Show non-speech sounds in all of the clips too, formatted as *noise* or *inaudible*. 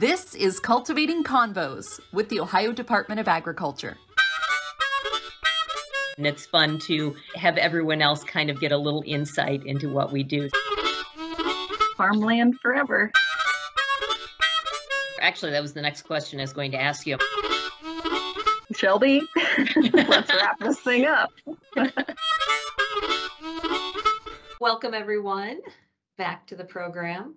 This is Cultivating Convos with the Ohio Department of Agriculture. And it's fun to have everyone else kind of get a little insight into what we do. Farmland forever. Actually, that was the next question I was going to ask you. Shelby, *laughs* let's wrap this thing up. Welcome, everyone, back to the program.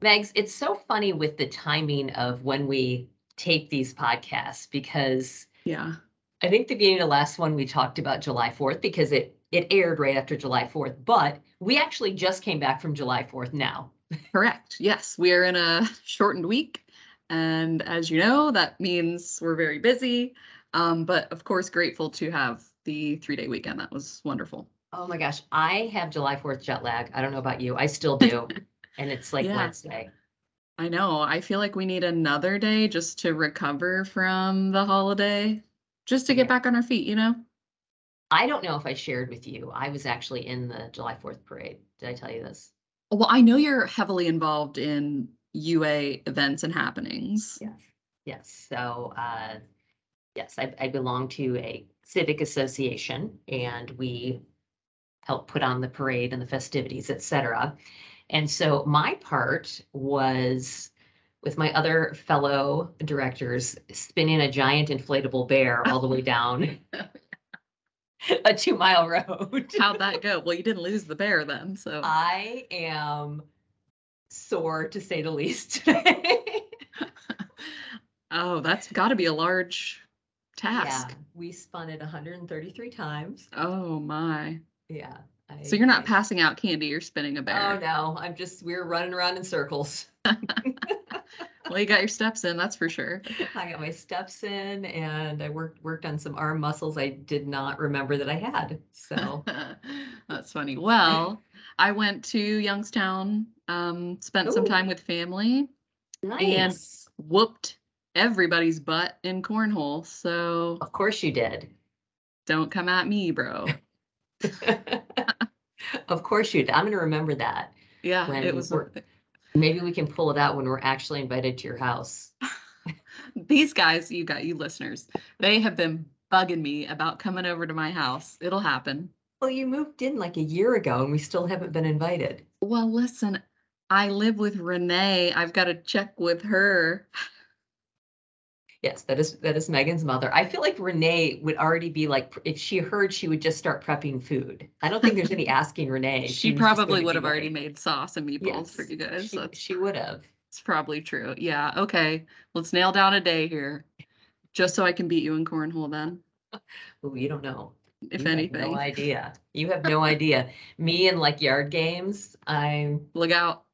Megs, it's so funny with the timing of when we tape these podcasts because Yeah. I think the beginning of the last one we talked about July 4th because it it aired right after July 4th, but we actually just came back from July 4th now. Correct. Yes, we are in a shortened week. And as you know, that means we're very busy. Um, but of course, grateful to have the three day weekend. That was wonderful. Oh my gosh, I have July 4th jet lag. I don't know about you. I still do. *laughs* and it's like Yeah. Wednesday. I know. I feel like we need another day just to recover from the holiday, just to get Yeah. back on our feet, you know? I don't know if I shared with you. I was actually in the July 4th parade. Did I tell you this? Well, I know you're heavily involved in UA events and happenings. Yes. Yes. So, uh, yes, I, I belong to a civic association and we help put on the parade and the festivities, et cetera. And so my part was with my other fellow directors spinning a giant inflatable bear all the way down *laughs* *laughs* a two mile road. *laughs* How'd that go? Well, you didn't lose the bear then, so I am sore to say the least today. oh, that's got to be a large task. Yeah, task. we spun it 133 times. Oh my. Yeah. I- So you're not passing out candy, you're spinning a Oh no, I'm just we're running around in circles. *laughs* Well, you got your steps in, that's for sure. I got my steps in and I worked worked on some arm muscles I did not remember that I had. So *laughs* That's funny. Well, I went to Youngstown, um, spent some time with family, nice. whooped everybody's butt in cornhole. So Of course you did. don't come at me, bro. *laughs* of course you did. I'm gonna remember that. Yeah, When it was. Maybe we can pull it out when we're actually invited to your house. *laughs* These guys, you got you listeners, they have been bugging me about coming over to my house. It'll happen. Well, you moved in like a year ago and we still haven't been invited. Well, listen, I live with Renee. I've got to check with her. Yes, that is that is Megan's mother. I feel like Renee would already be like, if she heard, she would just start prepping food. I don't think there's any *laughs* asking Renee. She going probably would have already ready. made sauce and meatballs for you guys. She, she would have. It's probably true. Yeah. Okay. Let's nail down a day here, just so I can beat you in cornhole. Then, *laughs* Ooh, you don't know. if You have anything, no idea. You have no *laughs* idea. Me and like yard games, I'm. look out!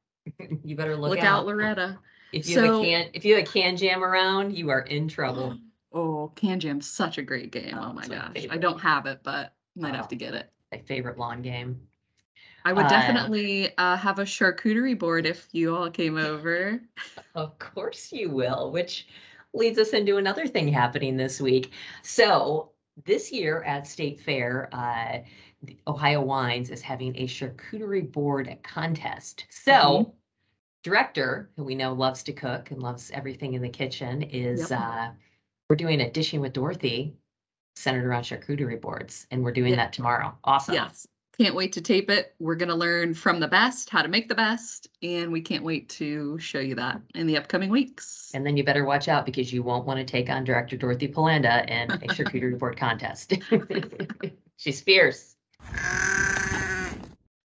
You better look, Look, out. out, Loretta. If you have a can, if you have a Kan Jam around, you are in trouble. *gasps* Oh, Kan Jam's such a great game. Oh, Oh, my it's my gosh. I don't have it, but might Oh. have to get it. My favorite lawn game. I would Uh, definitely uh, have a charcuterie board if you all came over. *laughs* Of course you will, which leads us into another thing happening this week. So this year at State Fair, uh, Ohio Wines is having a charcuterie board contest. So Mhm. Director, who we know loves to cook and loves everything in the kitchen, is Yep. uh, we're doing a dishing with Dorothy centered around charcuterie boards, and we're doing Yeah. that tomorrow. Awesome. Yes. Can't wait to tape it. We're going to learn from the best how to make the best. And we can't wait to show you that in the upcoming weeks. And then you better watch out because you won't want to take on director Dorothy Pelanda in a *laughs* charcuterie board contest. *laughs* She's fierce. *laughs*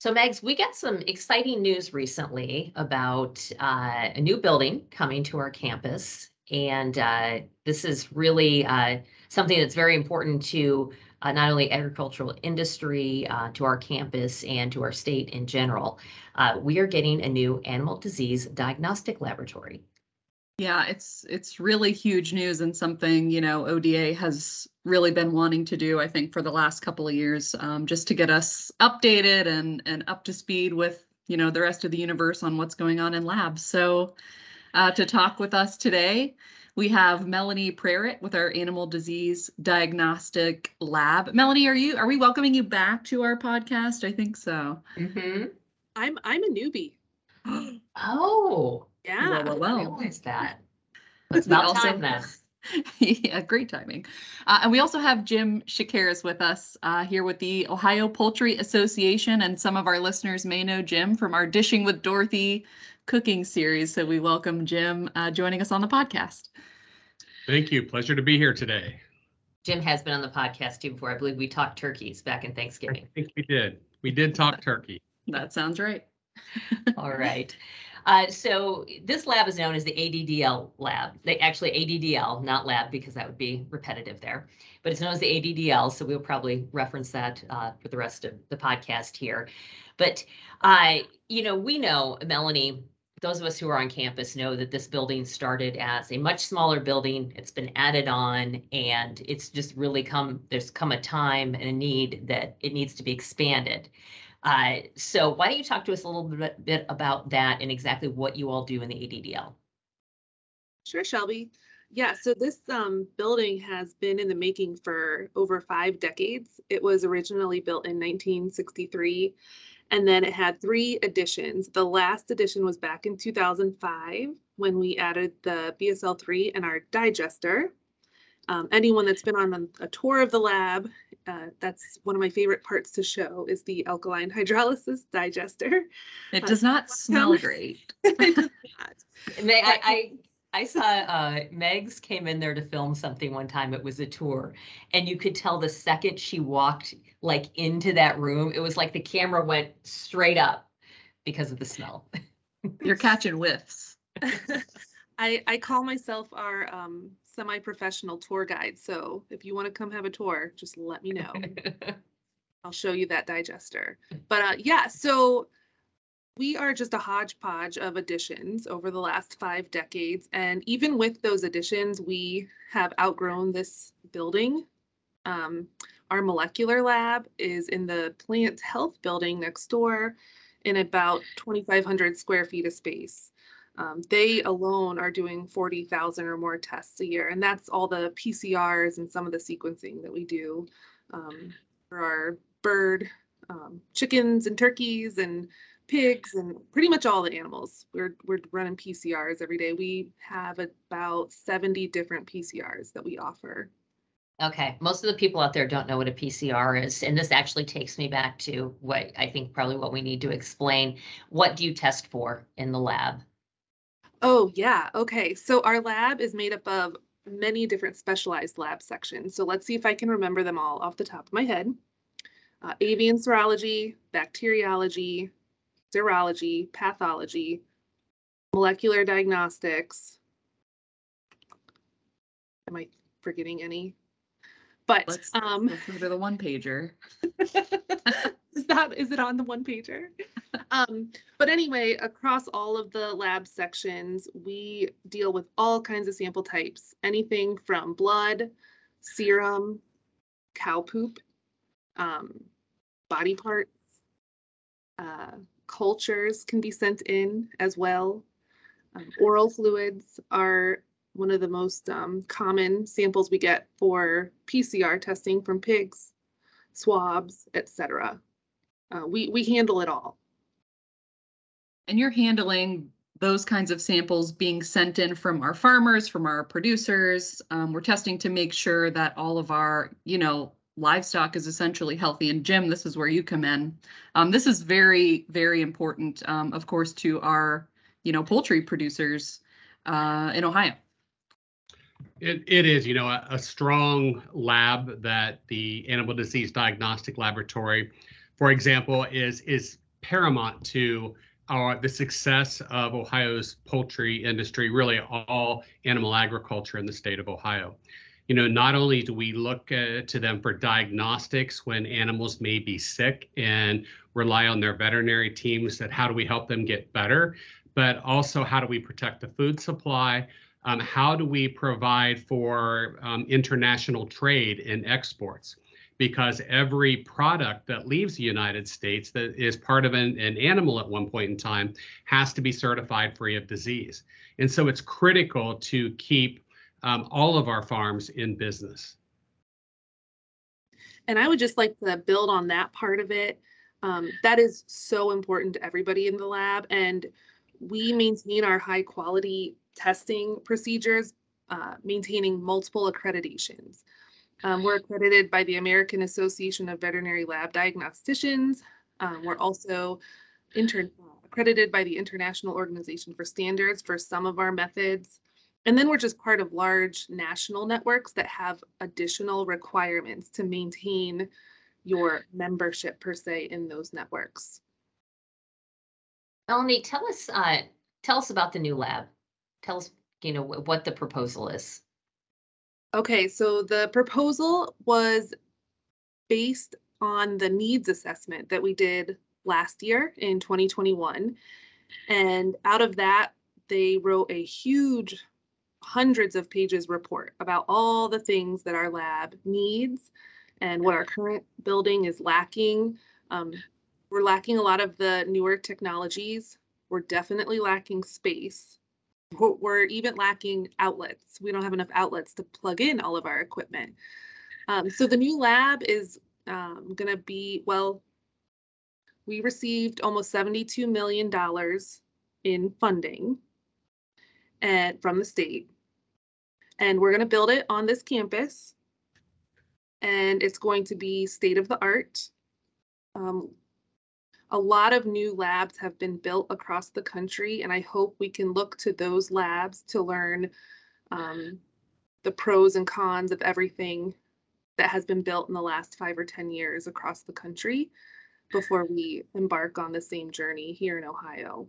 So, Megs, we got some exciting news recently about uh, a new building coming to our campus. And uh, this is really uh, something that's very important to uh, not only agricultural industry, uh, to our campus, and to our state in general. Uh, we are getting a new animal disease diagnostic laboratory. Yeah, it's it's really huge news and something, you know, ODA has really been wanting to do, I think, for the last couple of years, um, just to get us updated and and up to speed with, you know, the rest of the universe on what's going on in labs. So uh, to talk with us today, we have Melanie Prarat with our animal disease diagnostic lab. Melanie, are you are we welcoming you back to our podcast? I think so. Mm-hmm. I'm I'm a newbie. *gasps* Oh, Yeah. Well, well, I well. realized that. *laughs* It's We about also- time then. *laughs* yeah, great timing. Uh, and we also have Jim Chakeres with us uh, here with the Ohio Poultry Association. And some of our listeners may know Jim from our Dishing with Dorothy cooking series. So we welcome Jim uh, joining us on the podcast. Thank you. Pleasure to be here today. Jim has been on the podcast too before. I believe we talked turkeys back in Thanksgiving. I Thanksgiving. think we did. We did talk turkey. That sounds right. All right. *laughs* Uh, so this lab is known as the ADDL lab. They actually ADDL, not lab, because that would be repetitive there. But it's known as the ADDL, so we'll probably reference that uh, for the rest of the podcast here. But uh, you know, we know Melanie. Those of us who are on campus know that this building started as a much smaller building. It's been added on, and it's just really come. There's come a time and a need that it needs to be expanded. Uh, so why don't you talk to us a little bit, bit about that and exactly what you all do in the ADDL? Sure, Shelby. Yeah, so this um, building has been in the making for over five decades. It was originally built in 1963, and then it had three additions. The last addition was back in 2005 when we added the BSL 3 and our digester. Um, anyone that's been on a tour of the lab, uh, that's one of my favorite parts to show is the alkaline hydrolysis digester. It Uh, does not smell *laughs* great. It does not. Meg, I, I, I saw uh, Megs came in there to film something one time. It was a tour, and you could tell the second she walked like into that room, it was like the camera went straight up because of the smell. You're *laughs* catching whiffs. I, I call myself our um, semi-professional tour guide. So if you want to come have a tour, just let me know. *laughs* I'll show you that digester. But uh, yeah, so we are just a hodgepodge of additions over the last five decades. And even with those additions, we have outgrown this building. Um, our molecular lab is in the plant health building next door in about 2,500 square feet of space. Um, they alone are doing 40,000 or more tests a year, and that's all the PCRs and some of the sequencing that we do um, for our bird, um, chickens and turkeys and pigs and pretty much all the animals. We're we're running PCRs every day. We have about 70 different PCRs that we offer. Okay, most of the people out there don't know what a PCR is, and this actually takes me back to what I think probably what we need to explain. What do you test for in the lab? Oh, yeah. Okay. So our lab is made up of many different specialized lab sections. So let's see if I can remember them all off the top of my head. Uh, avian serology, bacteriology, serology, pathology, molecular diagnostics. Am I forgetting any? But Let's, um, let's go to the one pager. *laughs* is that is it on the one pager um but anyway across all of the lab sections we deal with all kinds of sample types anything from blood serum cow poop um, body parts uh, cultures can be sent in as well um, oral fluids are one of the most um, common samples we get for pcr testing from pigs swabs, etc. Uh, we we handle it all. And you're handling those kinds of samples being sent in from our farmers, from our producers. Um, we're testing to make sure that all of our, you know, livestock is essentially healthy. And Jim, this is where you come in. Um, this is very, very important, um, of course, to our, you know, poultry producers uh, in Ohio. It, it is, you know, a, a strong lab that the Animal Disease Diagnostic Laboratory, for example, is is paramount to our the success of Ohio's poultry industry, really all animal agriculture in the state of Ohio. You know, not only do we look uh, to them for diagnostics when animals may be sick and rely on their veterinary teams that how do we help them get better, but also how do we protect the food supply um, how do we provide for um, international trade and exports? Because every product that leaves the United States that is part of an, an animal at one point in time has to be certified free of disease. And so it's critical to keep um, all of our farms in business. And I would just like to build on that part of it. Um, that is so important to everybody in the lab. And we maintain our high quality testing procedures, uh, maintaining multiple accreditations. Um, we're accredited by the American Association of Veterinary Lab Diagnosticians. Um, we're also inter- accredited by the International Organization for Standards for some of our methods. And then we're just part of large national networks that have additional requirements to maintain your membership per se in those networks. Melanie, tell us, uh, tell us about the new lab. Tell us, you know, what the proposal is. Okay, so the proposal was based on the needs assessment that we did last year in 2021. And out of that, they wrote a huge hundreds of pages report about all the things that our lab needs and what our current building is lacking. Um, we're lacking a lot of the newer technologies. We're definitely lacking space. We're, even lacking outlets. We don't have enough outlets to plug in all of our equipment. Um, so the new lab is um, going to be, well, we received almost $72 million in funding and from the state. And we're going to build it on this campus. And it's going to be state of the art. Um, a lot of new labs have been built across the country, and I hope we can look to those labs to learn um, the pros and cons of everything that has been built in the last five or 10 years across the country before we embark on the same journey here in Ohio.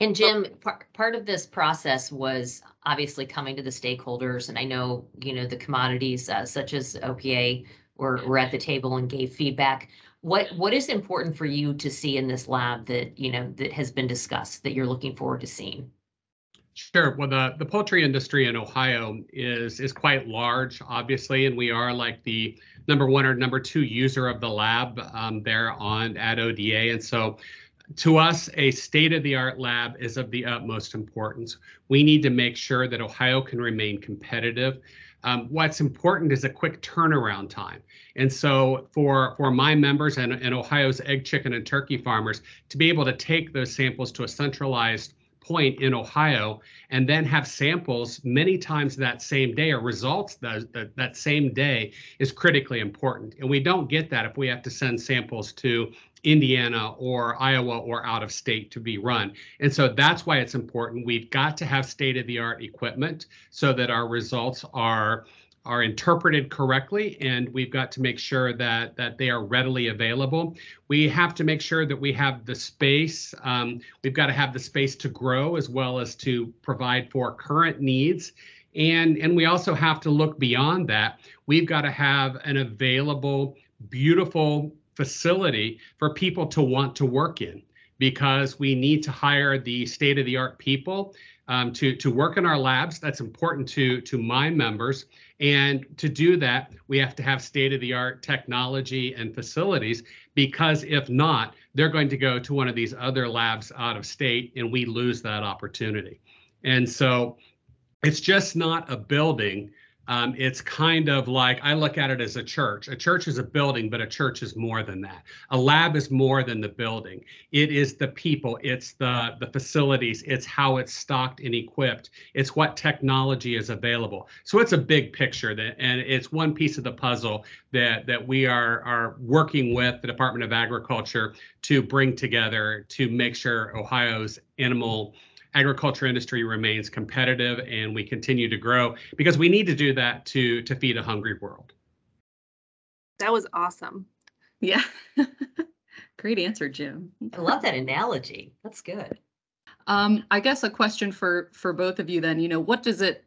And Jim, part, part of this process was obviously coming to the stakeholders, and I know, you know, the commodities uh, such as OPA were, were at the table and gave feedback. What, what is important for you to see in this lab that, you know, that has been discussed, that you're looking forward to seeing? Sure. Well, the, the poultry industry in Ohio is is quite large, obviously, and we are like the number one or number two user of the lab um, there on at ODA. And so to us, a state-of-the-art lab is of the utmost importance. We need to make sure that Ohio can remain competitive. Um, what's important is a quick turnaround time. And so for, for my members and, and Ohio's egg, chicken, and turkey farmers to be able to take those samples to a centralized point in Ohio and then have samples many times that same day or results that, that, that same day is critically important. And we don't get that if we have to send samples to Indiana or Iowa or out of state to be run. And so that's why it's important. We've got to have state of the art equipment so that our results are are interpreted correctly and we've got to make sure that that they are readily available we have to make sure that we have the space um, we've got to have the space to grow as well as to provide for current needs and and we also have to look beyond that we've got to have an available beautiful facility for people to want to work in because we need to hire the state of the art people um, to to work in our labs that's important to to my members and to do that, we have to have state of the art technology and facilities because if not, they're going to go to one of these other labs out of state and we lose that opportunity. And so it's just not a building um, it's kind of like I look at it as a church. A church is a building, but a church is more than that. A lab is more than the building. It is the people. It's the the facilities. It's how it's stocked and equipped. It's what technology is available. So it's a big picture that, and it's one piece of the puzzle that that we are are working with the Department of Agriculture to bring together to make sure Ohio's animal agriculture industry remains competitive and we continue to grow because we need to do that to to feed a hungry world. That was awesome. Yeah. *laughs* Great answer, Jim. I love that analogy. That's good. Um, I guess a question for for both of you then, you know, what does it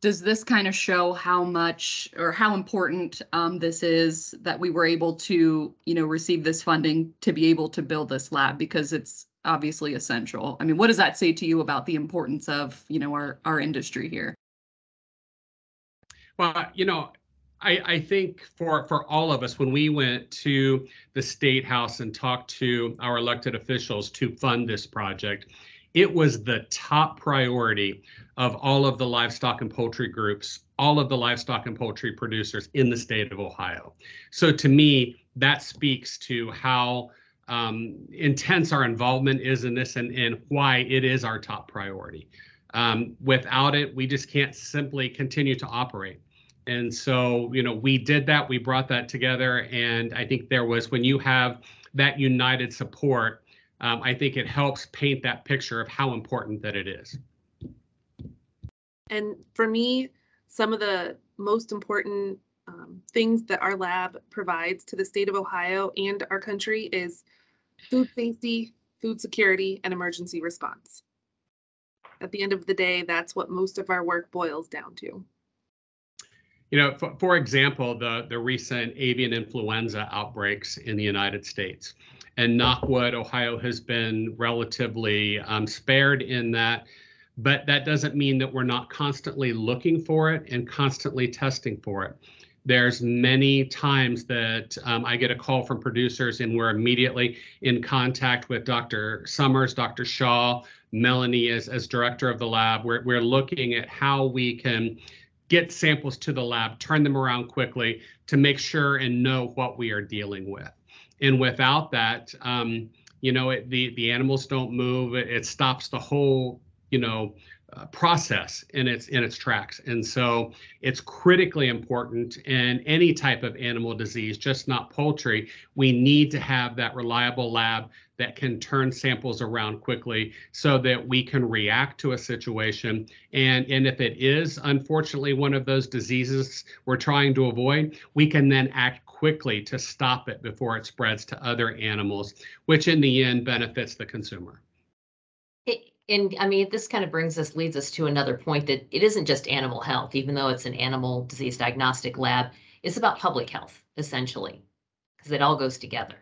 does this kind of show how much or how important um, this is that we were able to, you know, receive this funding to be able to build this lab because it's obviously essential. I mean, what does that say to you about the importance of, you know, our our industry here? Well, you know, I, I think for for all of us, when we went to the state house and talked to our elected officials to fund this project, it was the top priority of all of the livestock and poultry groups, all of the livestock and poultry producers in the state of Ohio. So to me, that speaks to how um, intense our involvement is in this and, and why it is our top priority. Um, without it, we just can't simply continue to operate. And so, you know, we did that, we brought that together. And I think there was, when you have that united support, um, I think it helps paint that picture of how important that it is. And for me, some of the most important um, things that our lab provides to the state of Ohio and our country is food safety, food security, and emergency response. At the end of the day, that's what most of our work boils down to. You know, for, for example, the, the recent avian influenza outbreaks in the United States. And Knockwood, Ohio has been relatively um, spared in that, but that doesn't mean that we're not constantly looking for it and constantly testing for it. There's many times that um, I get a call from producers and we're immediately in contact with Dr. Summers, Dr. Shaw, Melanie as, as director of the lab. We're, we're looking at how we can get samples to the lab, turn them around quickly to make sure and know what we are dealing with. And without that, um, you know, it, the the animals don't move. It, it stops the whole, you know, uh, process in its in its tracks. And so it's critically important in any type of animal disease, just not poultry. We need to have that reliable lab that can turn samples around quickly so that we can react to a situation. And, and if it is unfortunately one of those diseases we're trying to avoid, we can then act quickly to stop it before it spreads to other animals, which in the end benefits the consumer. And I mean, this kind of brings us, leads us to another point that it isn't just animal health, even though it's an animal disease diagnostic lab, it's about public health, essentially, because it all goes together.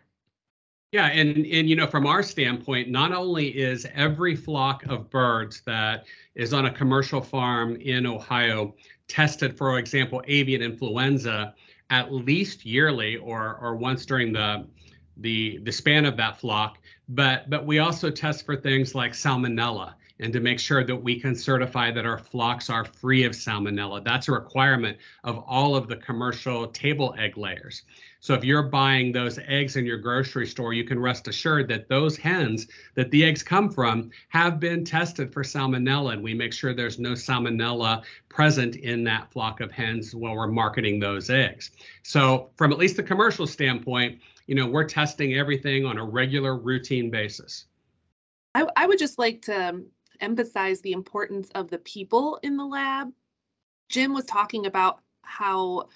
Yeah, and and you know, from our standpoint, not only is every flock of birds that is on a commercial farm in Ohio tested, for example, avian influenza at least yearly or or once during the the the span of that flock, but but we also test for things like salmonella and to make sure that we can certify that our flocks are free of salmonella. That's a requirement of all of the commercial table egg layers. So if you're buying those eggs in your grocery store, you can rest assured that those hens that the eggs come from have been tested for salmonella, and we make sure there's no salmonella present in that flock of hens while we're marketing those eggs. So from at least the commercial standpoint, you know, we're testing everything on a regular routine basis. I, I would just like to um, emphasize the importance of the people in the lab. Jim was talking about how,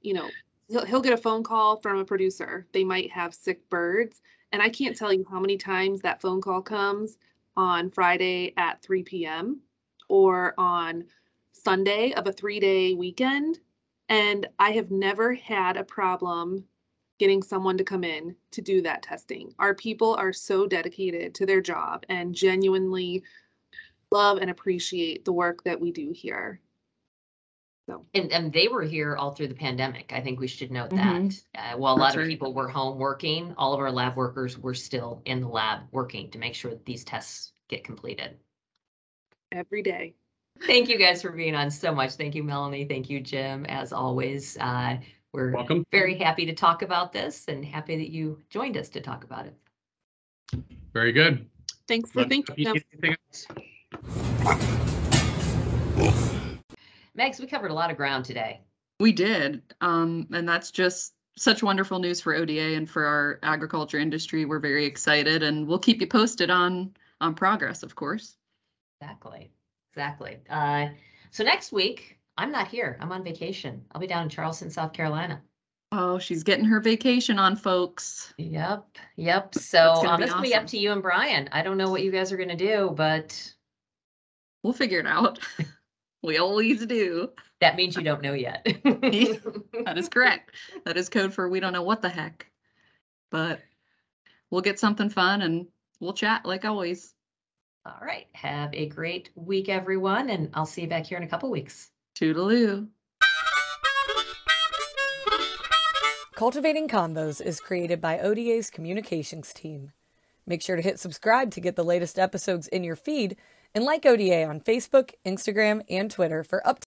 you know, he'll, he'll get a phone call from a producer. They might have sick birds. And I can't tell you how many times that phone call comes on Friday at 3 p.m. or on Sunday of a three day weekend. And I have never had a problem getting someone to come in to do that testing. Our people are so dedicated to their job and genuinely love and appreciate the work that we do here. So, And, and they were here all through the pandemic. I think we should note that. Mhm. Uh, while a lot That's of right. people were home working, all of our lab workers were still in the lab working to make sure that these tests get completed. every day. Thank you guys for being on so much. Thank you, Melanie. Thank you, Jim. As always, uh, we're Welcome. very happy to talk about this and happy that you joined us to talk about it. Very good. Thanks for thinking of? Megs, we covered a lot of ground today. We did. Um, and that's just such wonderful news for ODA and for our agriculture industry. We're very excited and we'll keep you posted on on progress, of course. Exactly, exactly. Uh, so next week, I'm not here. I'm on vacation. I'll be down in Charleston, South Carolina. Oh, she's getting her vacation on, folks. Yep, yep. So um, be it's gonna be up to you and Brian. I don't know what you guys are gonna do, but We'll figure it out. *laughs* we always do. that means you don't know yet. *laughs* That is correct. That is code for we don't know what the heck. But we'll get something fun and we'll chat like always. All right. Have a great week, everyone, and I'll see you back here in a couple weeks. Toodaloo. Cultivating Convos is created by ODA's communications team. Make sure to hit subscribe to get the latest episodes in your feed and like ODA on Facebook, Instagram, and Twitter for up